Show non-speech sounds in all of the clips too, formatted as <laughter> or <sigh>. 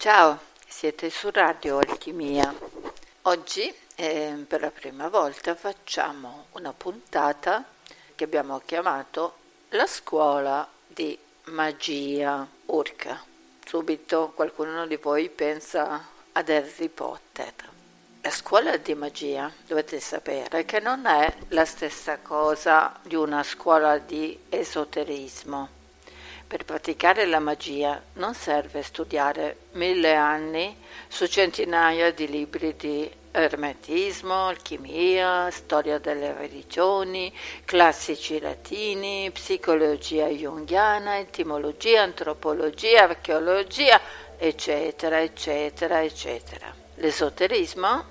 Ciao, siete su Radio Alchimia. Oggi eh, per la prima volta facciamo una puntata che abbiamo chiamato La scuola di magia Urca. Subito qualcuno di voi pensa ad Harry Potter. La scuola di magia dovete sapere che non è la stessa cosa di una scuola di esoterismo per praticare la magia non serve studiare mille anni su centinaia di libri di ermetismo, alchimia, storia delle religioni, classici latini, psicologia junghiana, etimologia, antropologia, archeologia, eccetera, eccetera, eccetera. L'esoterismo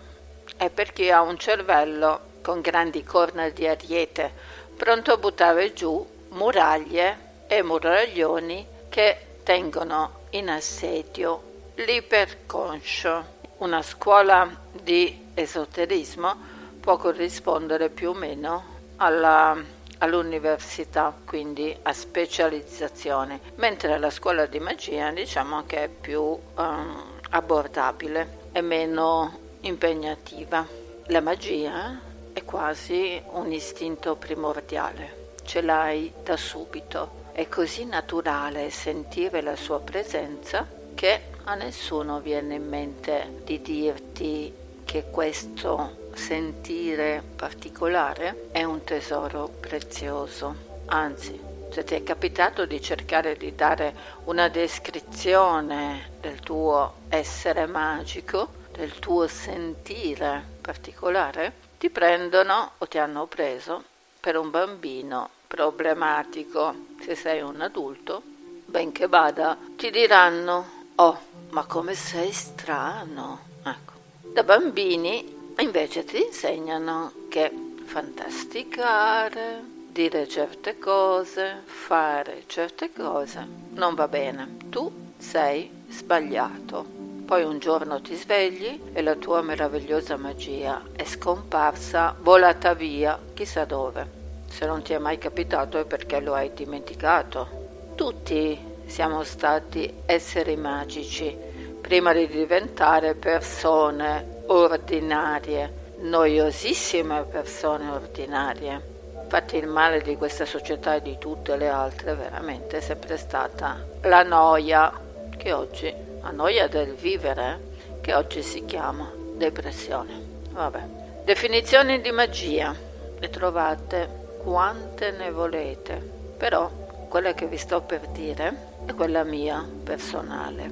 è per chi ha un cervello con grandi corna di ariete, pronto a buttare giù muraglie e muraglioni che tengono in assedio l'iperconscio. Una scuola di esoterismo può corrispondere più o meno alla, all'università, quindi a specializzazione, mentre la scuola di magia diciamo che è più um, abbordabile e meno impegnativa. La magia è quasi un istinto primordiale, ce l'hai da subito è così naturale sentire la sua presenza che a nessuno viene in mente di dirti che questo sentire particolare è un tesoro prezioso. Anzi, se ti è capitato di cercare di dare una descrizione del tuo essere magico, del tuo sentire particolare, ti prendono o ti hanno preso per un bambino problematico. Se sei un adulto, benché vada, ti diranno, oh, ma come sei strano. Ecco. Da bambini invece ti insegnano che fantasticare, dire certe cose, fare certe cose non va bene. Tu sei sbagliato. Poi un giorno ti svegli e la tua meravigliosa magia è scomparsa, volata via, chissà dove. Se non ti è mai capitato è perché lo hai dimenticato. Tutti siamo stati esseri magici prima di diventare persone ordinarie, noiosissime persone ordinarie. Infatti il male di questa società e di tutte le altre veramente è sempre stata la noia, che oggi, la noia del vivere, che oggi si chiama depressione. Vabbè. Definizioni di magia le trovate quante ne volete, però quella che vi sto per dire è quella mia personale.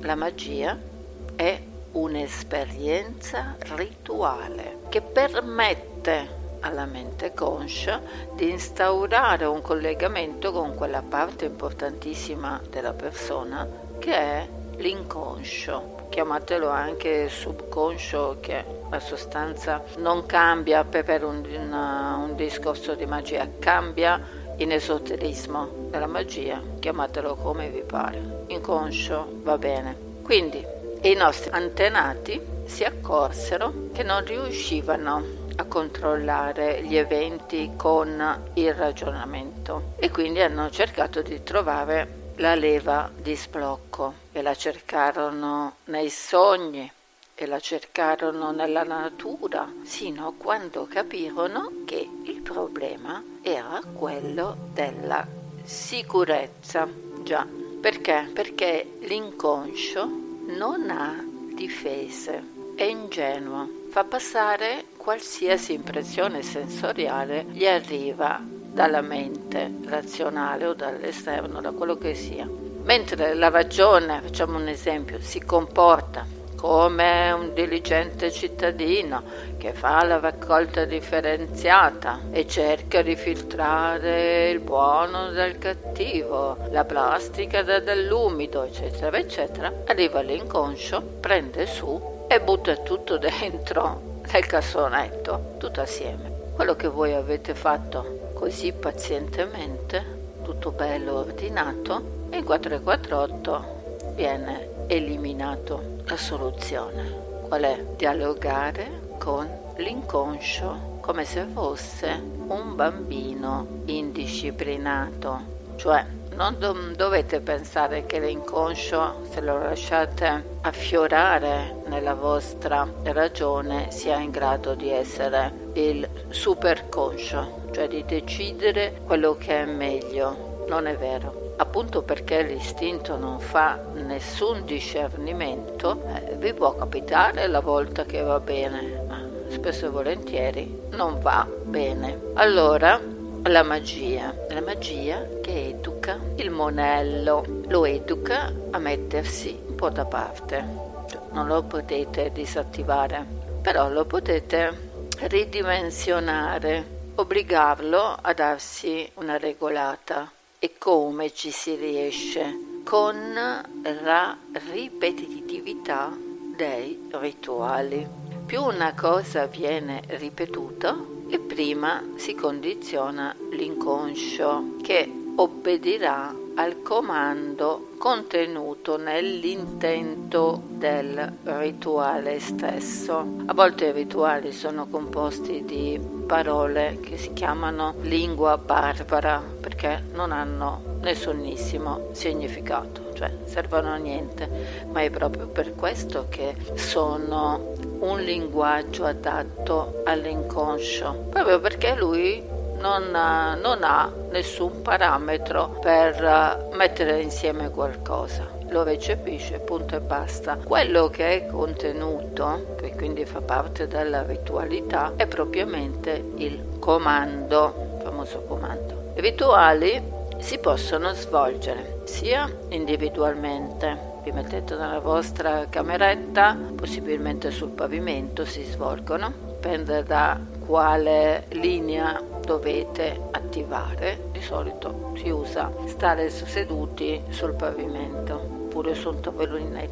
La magia è un'esperienza rituale che permette alla mente conscia di instaurare un collegamento con quella parte importantissima della persona che è l'inconscio chiamatelo anche subconscio che la sostanza non cambia per un, una, un discorso di magia, cambia in esoterismo della magia, chiamatelo come vi pare, inconscio va bene. Quindi i nostri antenati si accorsero che non riuscivano a controllare gli eventi con il ragionamento e quindi hanno cercato di trovare la leva di sblocco e la cercarono nei sogni e la cercarono nella natura, sino a quando capirono che il problema era quello della sicurezza. Già, perché? Perché l'inconscio non ha difese, è ingenuo, fa passare qualsiasi impressione sensoriale gli arriva dalla mente razionale o dall'esterno, da quello che sia. Mentre la ragione, facciamo un esempio, si comporta come un diligente cittadino che fa la raccolta differenziata e cerca di filtrare il buono dal cattivo, la plastica dall'umido, eccetera, eccetera, arriva all'inconscio, prende su e butta tutto <laughs> dentro nel cassonetto, tutto assieme. Quello che voi avete fatto così pazientemente, tutto bello ordinato, in 448 viene eliminato la soluzione. Qual è? Dialogare con l'inconscio come se fosse un bambino indisciplinato, cioè non do- dovete pensare che l'inconscio, se lo lasciate affiorare nella vostra ragione, sia in grado di essere il superconscio, cioè di decidere quello che è meglio. Non è vero appunto perché l'istinto non fa nessun discernimento, eh, vi può capitare la volta che va bene, ma spesso e volentieri non va bene. Allora, la magia, la magia che educa il monello, lo educa a mettersi un po' da parte. Non lo potete disattivare, però lo potete ridimensionare, obbligarlo a darsi una regolata e come ci si riesce? Con la ripetitività dei rituali. Più una cosa viene ripetuta e prima si condiziona l'inconscio che obbedirà al comando contenuto nell'intento del rituale stesso. A volte i rituali sono composti di parole che si chiamano lingua barbara perché non hanno nessunissimo significato, cioè servono a niente, ma è proprio per questo che sono un linguaggio adatto all'inconscio, proprio perché lui non, ha, non ha nessun parametro per eh, mettere insieme qualcosa lo recepisce, punto e basta. Quello che è contenuto, che quindi fa parte della ritualità, è propriamente il comando, il famoso comando. I rituali si possono svolgere sia individualmente, vi mettete nella vostra cameretta, possibilmente sul pavimento si svolgono, dipende da quale linea dovete attivare. Di solito si usa stare seduti sul pavimento oppure su un tavolino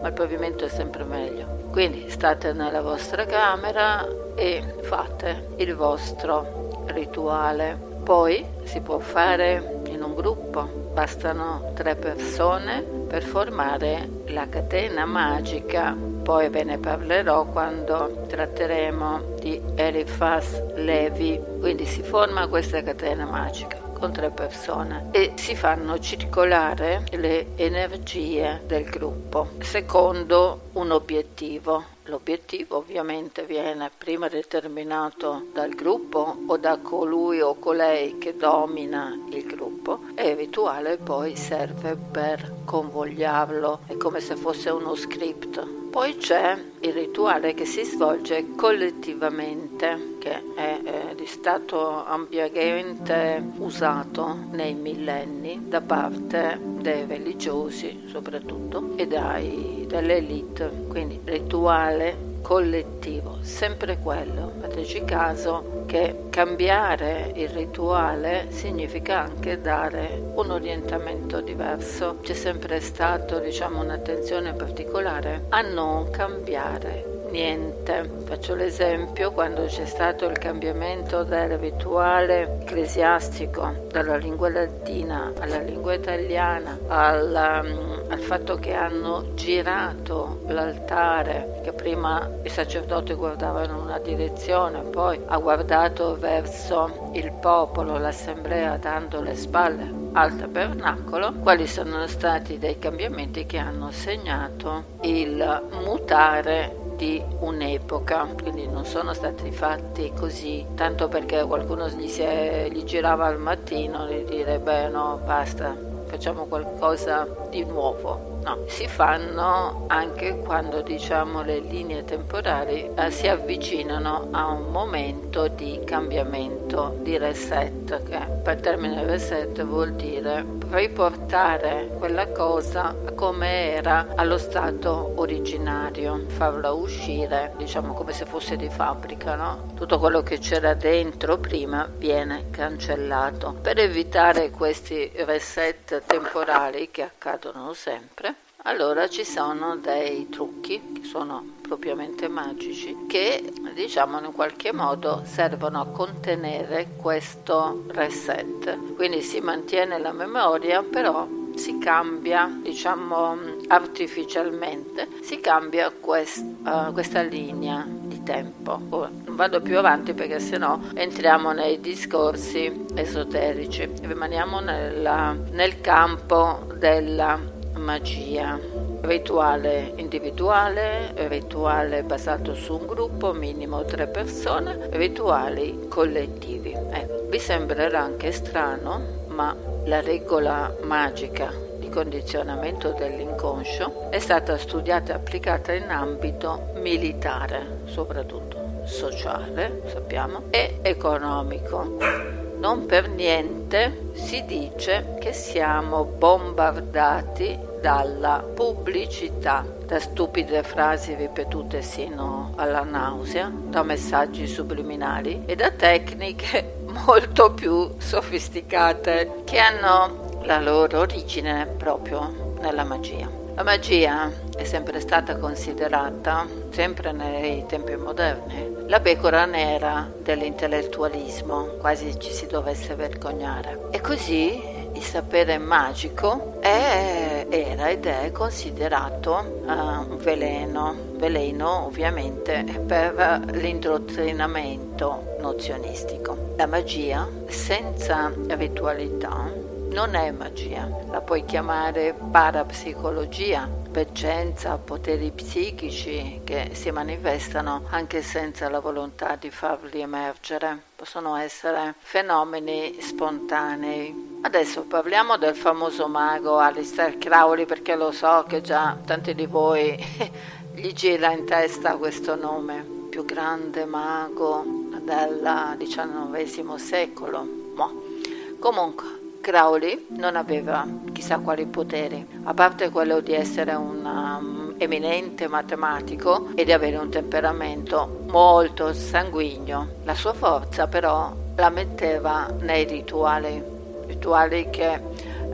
ma il pavimento è sempre meglio. Quindi state nella vostra camera e fate il vostro rituale. Poi si può fare in un gruppo, bastano tre persone per formare la catena magica poi ve ne parlerò quando tratteremo di Eliphas Levi. Quindi si forma questa catena magica con tre persone e si fanno circolare le energie del gruppo secondo un obiettivo. L'obiettivo ovviamente viene prima determinato dal gruppo o da colui o colei che domina il gruppo e il rituale poi serve per convogliarlo, è come se fosse uno script poi c'è il rituale che si svolge collettivamente, che è, è stato ampiamente usato nei millenni da parte dei religiosi soprattutto e dai, dalle elite. Quindi rituale collettivo, sempre quello. Fateci caso che cambiare il rituale significa anche dare un orientamento diverso. C'è sempre stato, diciamo, un'attenzione particolare a non cambiare niente. Faccio l'esempio quando c'è stato il cambiamento del rituale ecclesiastico dalla lingua latina alla lingua italiana, al, um, al fatto che hanno girato l'altare, che prima i sacerdoti guardavano in una direzione, poi ha guardato verso il popolo, l'assemblea, dando le spalle al tabernacolo, quali sono stati dei cambiamenti che hanno segnato il mutare di un'epoca, quindi non sono stati fatti così, tanto perché qualcuno gli, è, gli girava al mattino di dire beh no, basta, facciamo qualcosa di nuovo. No, si fanno anche quando diciamo le linee temporali eh, si avvicinano a un momento di cambiamento, di reset, che per termine reset vuol dire riportare quella cosa come era allo stato originario, farla uscire, diciamo come se fosse di fabbrica, no? Tutto quello che c'era dentro prima viene cancellato. Per evitare questi reset temporali che accadono sempre, allora ci sono dei trucchi che sono propriamente magici che diciamo in qualche modo servono a contenere questo reset. Quindi si mantiene la memoria però si cambia diciamo artificialmente, si cambia quest, uh, questa linea di tempo. non vado più avanti perché sennò entriamo nei discorsi esoterici, rimaniamo nella, nel campo della magia. Rituale individuale, rituale basato su un gruppo, minimo tre persone, rituali collettivi. Ecco, vi sembrerà anche strano, ma la regola magica di condizionamento dell'inconscio è stata studiata e applicata in ambito militare, soprattutto sociale, sappiamo, e economico. Non per niente si dice che siamo bombardati dalla pubblicità, da stupide frasi ripetute sino alla nausea, da messaggi subliminali e da tecniche <laughs> molto più sofisticate che hanno la loro origine proprio nella magia. La magia è sempre stata considerata, sempre nei tempi moderni, la pecora nera dell'intellettualismo, quasi ci si dovesse vergognare. E così il sapere magico è, era ed è considerato uh, un veleno, veleno ovviamente per l'indottrinamento nozionistico. La magia senza ritualità non è magia, la puoi chiamare parapsicologia, veggenza, poteri psichici che si manifestano anche senza la volontà di farli emergere, possono essere fenomeni spontanei. Adesso parliamo del famoso mago Alistair Crowley perché lo so che già tanti di voi <laughs> gli gira in testa questo nome, più grande mago del XIX secolo. Mo. Comunque, Crowley non aveva chissà quali poteri, a parte quello di essere un um, eminente matematico e di avere un temperamento molto sanguigno. La sua forza però la metteva nei rituali, rituali che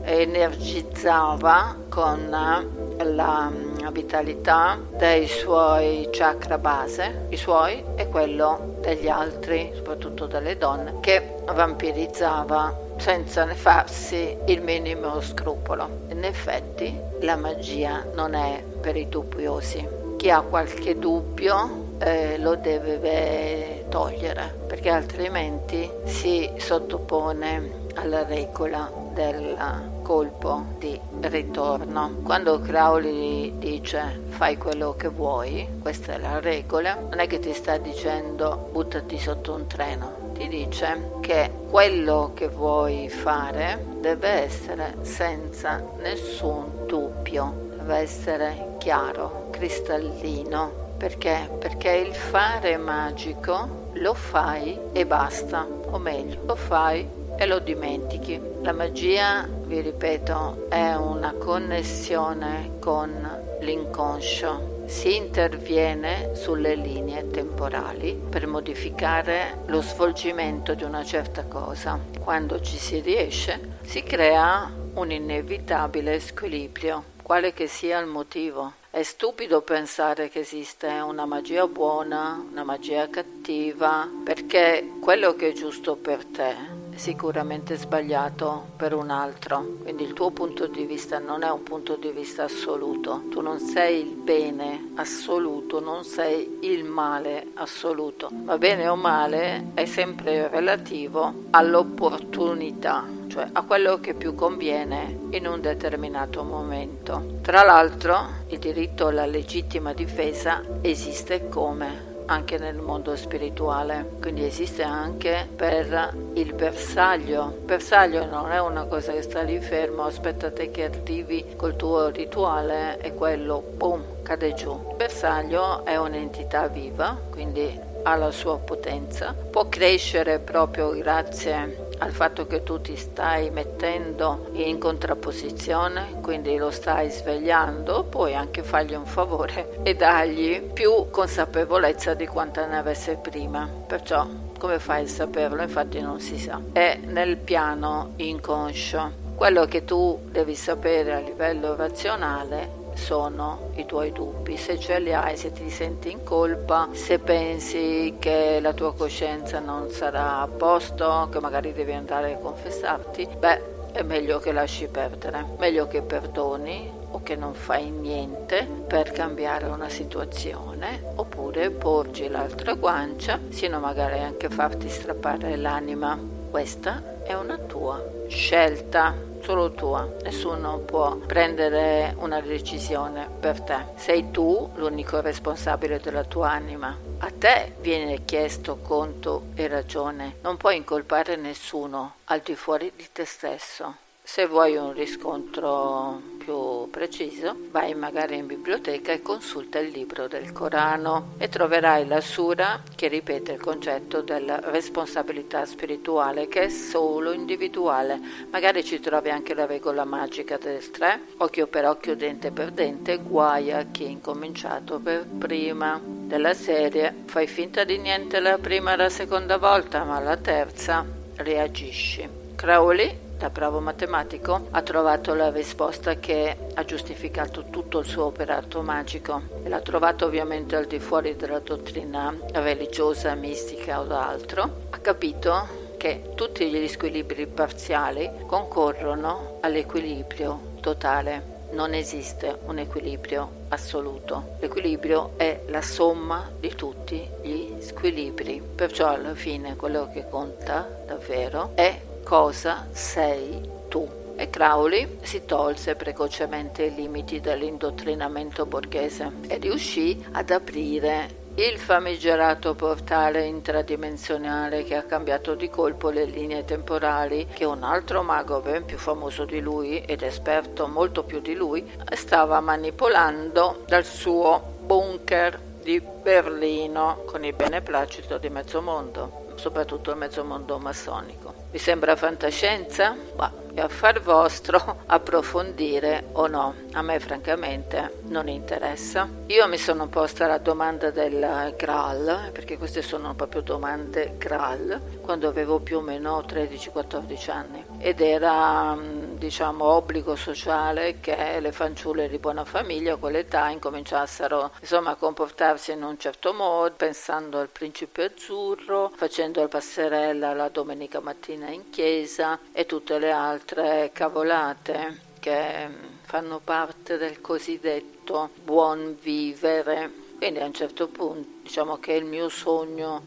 energizzava con la mm, vitalità dei suoi chakra base, i suoi e quello degli altri, soprattutto delle donne, che vampirizzava senza ne farsi il minimo scrupolo. In effetti la magia non è per i dubbiosi. Chi ha qualche dubbio eh, lo deve togliere perché altrimenti si sottopone alla regola del colpo di ritorno. Quando Crowley dice fai quello che vuoi, questa è la regola, non è che ti sta dicendo buttati sotto un treno, ti dice che quello che vuoi fare deve essere senza nessun dubbio, deve essere chiaro, cristallino. Perché? Perché il fare magico lo fai e basta, o meglio, lo fai e lo dimentichi. La magia, vi ripeto, è una connessione con l'inconscio si interviene sulle linee temporali per modificare lo svolgimento di una certa cosa. Quando ci si riesce si crea un inevitabile squilibrio, quale che sia il motivo. È stupido pensare che esiste una magia buona, una magia cattiva, perché quello che è giusto per te sicuramente sbagliato per un altro, quindi il tuo punto di vista non è un punto di vista assoluto, tu non sei il bene assoluto, non sei il male assoluto, ma bene o male è sempre relativo all'opportunità, cioè a quello che più conviene in un determinato momento. Tra l'altro il diritto alla legittima difesa esiste come anche nel mondo spirituale, quindi esiste anche per il bersaglio. Il bersaglio non è una cosa che sta lì fermo, aspettate che arrivi col tuo rituale e quello, boom, cade giù. Il bersaglio è un'entità viva, quindi ha la sua potenza, può crescere proprio grazie al fatto che tu ti stai mettendo in contrapposizione, quindi lo stai svegliando, puoi anche fargli un favore e dargli più consapevolezza di quanta ne avesse prima. Perciò come fai a saperlo? Infatti non si sa. È nel piano inconscio. Quello che tu devi sapere a livello razionale sono i tuoi dubbi, se ce li hai, se ti senti in colpa, se pensi che la tua coscienza non sarà a posto, che magari devi andare a confessarti, beh, è meglio che lasci perdere, meglio che perdoni o che non fai niente per cambiare una situazione, oppure porgi l'altra guancia, sino magari anche farti strappare l'anima. Questa è una tua scelta solo tua, nessuno può prendere una decisione per te. Sei tu l'unico responsabile della tua anima. A te viene chiesto conto e ragione, non puoi incolpare nessuno al di fuori di te stesso. Se vuoi un riscontro più preciso, vai magari in biblioteca e consulta il libro del Corano e troverai la sura che ripete il concetto della responsabilità spirituale che è solo individuale. Magari ci trovi anche la regola magica del 3, occhio per occhio, dente per dente, guai a chi ha incominciato per prima della serie. Fai finta di niente la prima e la seconda volta, ma la terza reagisci. Crowley da bravo matematico, ha trovato la risposta che ha giustificato tutto il suo operato magico e l'ha trovato ovviamente al di fuori della dottrina religiosa, mistica o altro. Ha capito che tutti gli squilibri parziali concorrono all'equilibrio totale. Non esiste un equilibrio assoluto. L'equilibrio è la somma di tutti gli squilibri. Perciò alla fine quello che conta davvero è cosa sei tu. E Crowley si tolse precocemente i limiti dell'indottrinamento borghese e riuscì ad aprire il famigerato portale intradimensionale che ha cambiato di colpo le linee temporali che un altro mago ben più famoso di lui ed esperto molto più di lui stava manipolando dal suo bunker di Berlino con il beneplacito di mezzo mondo, soprattutto il mezzo mondo massonico. Vi sembra fantascienza? Bah, è affar vostro <laughs> approfondire o no. A me francamente non interessa. Io mi sono posta la domanda del Graal, perché queste sono proprio domande Graal, quando avevo più o meno 13-14 anni. Ed era, mm, diciamo, obbligo sociale che le fanciulle di buona famiglia a quell'età incominciassero, insomma, a comportarsi in un certo modo, pensando al principe azzurro, facendo la passerella la domenica mattina in chiesa e tutte le altre cavolate che fanno parte del cosiddetto buon vivere. Quindi a un certo punto diciamo che il mio sogno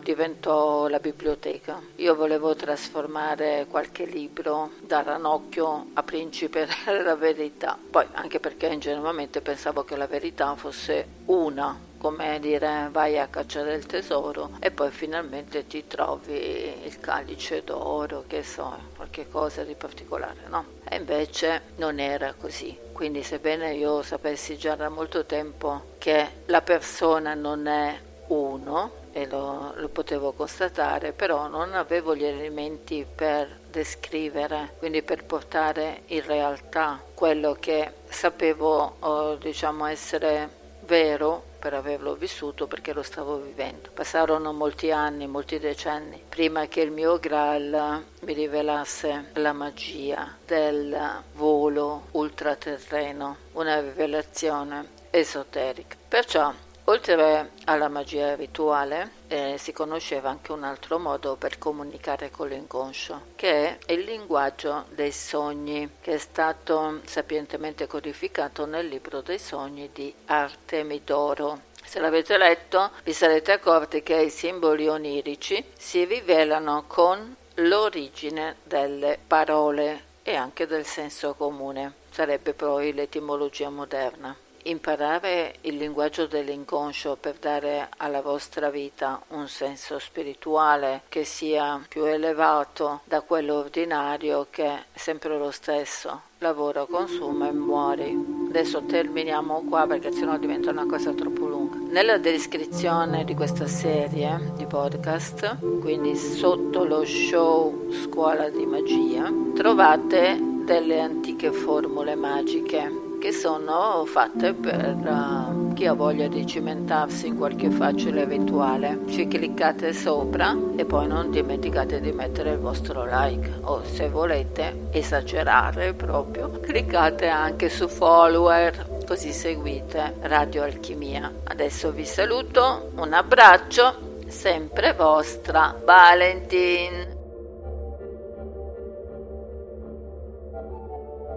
diventò la biblioteca. Io volevo trasformare qualche libro da ranocchio a principe <laughs> della verità. Poi anche perché ingenuamente pensavo che la verità fosse una come dire vai a caccia del tesoro e poi finalmente ti trovi il calice d'oro, che so, qualche cosa di particolare, no? E invece non era così. Quindi sebbene io sapessi già da molto tempo che la persona non è uno, e lo, lo, potevo constatare, però non avevo gli elementi per descrivere, quindi per portare in realtà quello che sapevo diciamo essere vero per averlo vissuto perché lo stavo vivendo. Passarono molti anni, molti decenni, prima che il mio Graal mi rivelasse la magia del volo ultraterreno, una rivelazione esoterica. Perciò Oltre alla magia rituale, eh, si conosceva anche un altro modo per comunicare con l'inconscio, che è il linguaggio dei sogni, che è stato sapientemente codificato nel libro dei sogni di Artemidoro. Se l'avete letto, vi sarete accorti che i simboli onirici si rivelano con l'origine delle parole e anche del senso comune. Sarebbe poi l'etimologia moderna imparare il linguaggio dell'inconscio per dare alla vostra vita un senso spirituale che sia più elevato da quello ordinario che è sempre lo stesso. Lavora, consuma e muori. Adesso terminiamo qua perché sennò diventa una cosa troppo lunga. Nella descrizione di questa serie di podcast, quindi sotto lo show Scuola di Magia, trovate delle antiche formule magiche che sono fatte per uh, chi ha voglia di cimentarsi in qualche facile rituale. Ci cliccate sopra e poi non dimenticate di mettere il vostro like o se volete esagerare proprio cliccate anche su follower così seguite Radio Alchimia. Adesso vi saluto, un abbraccio, sempre vostra Valentin.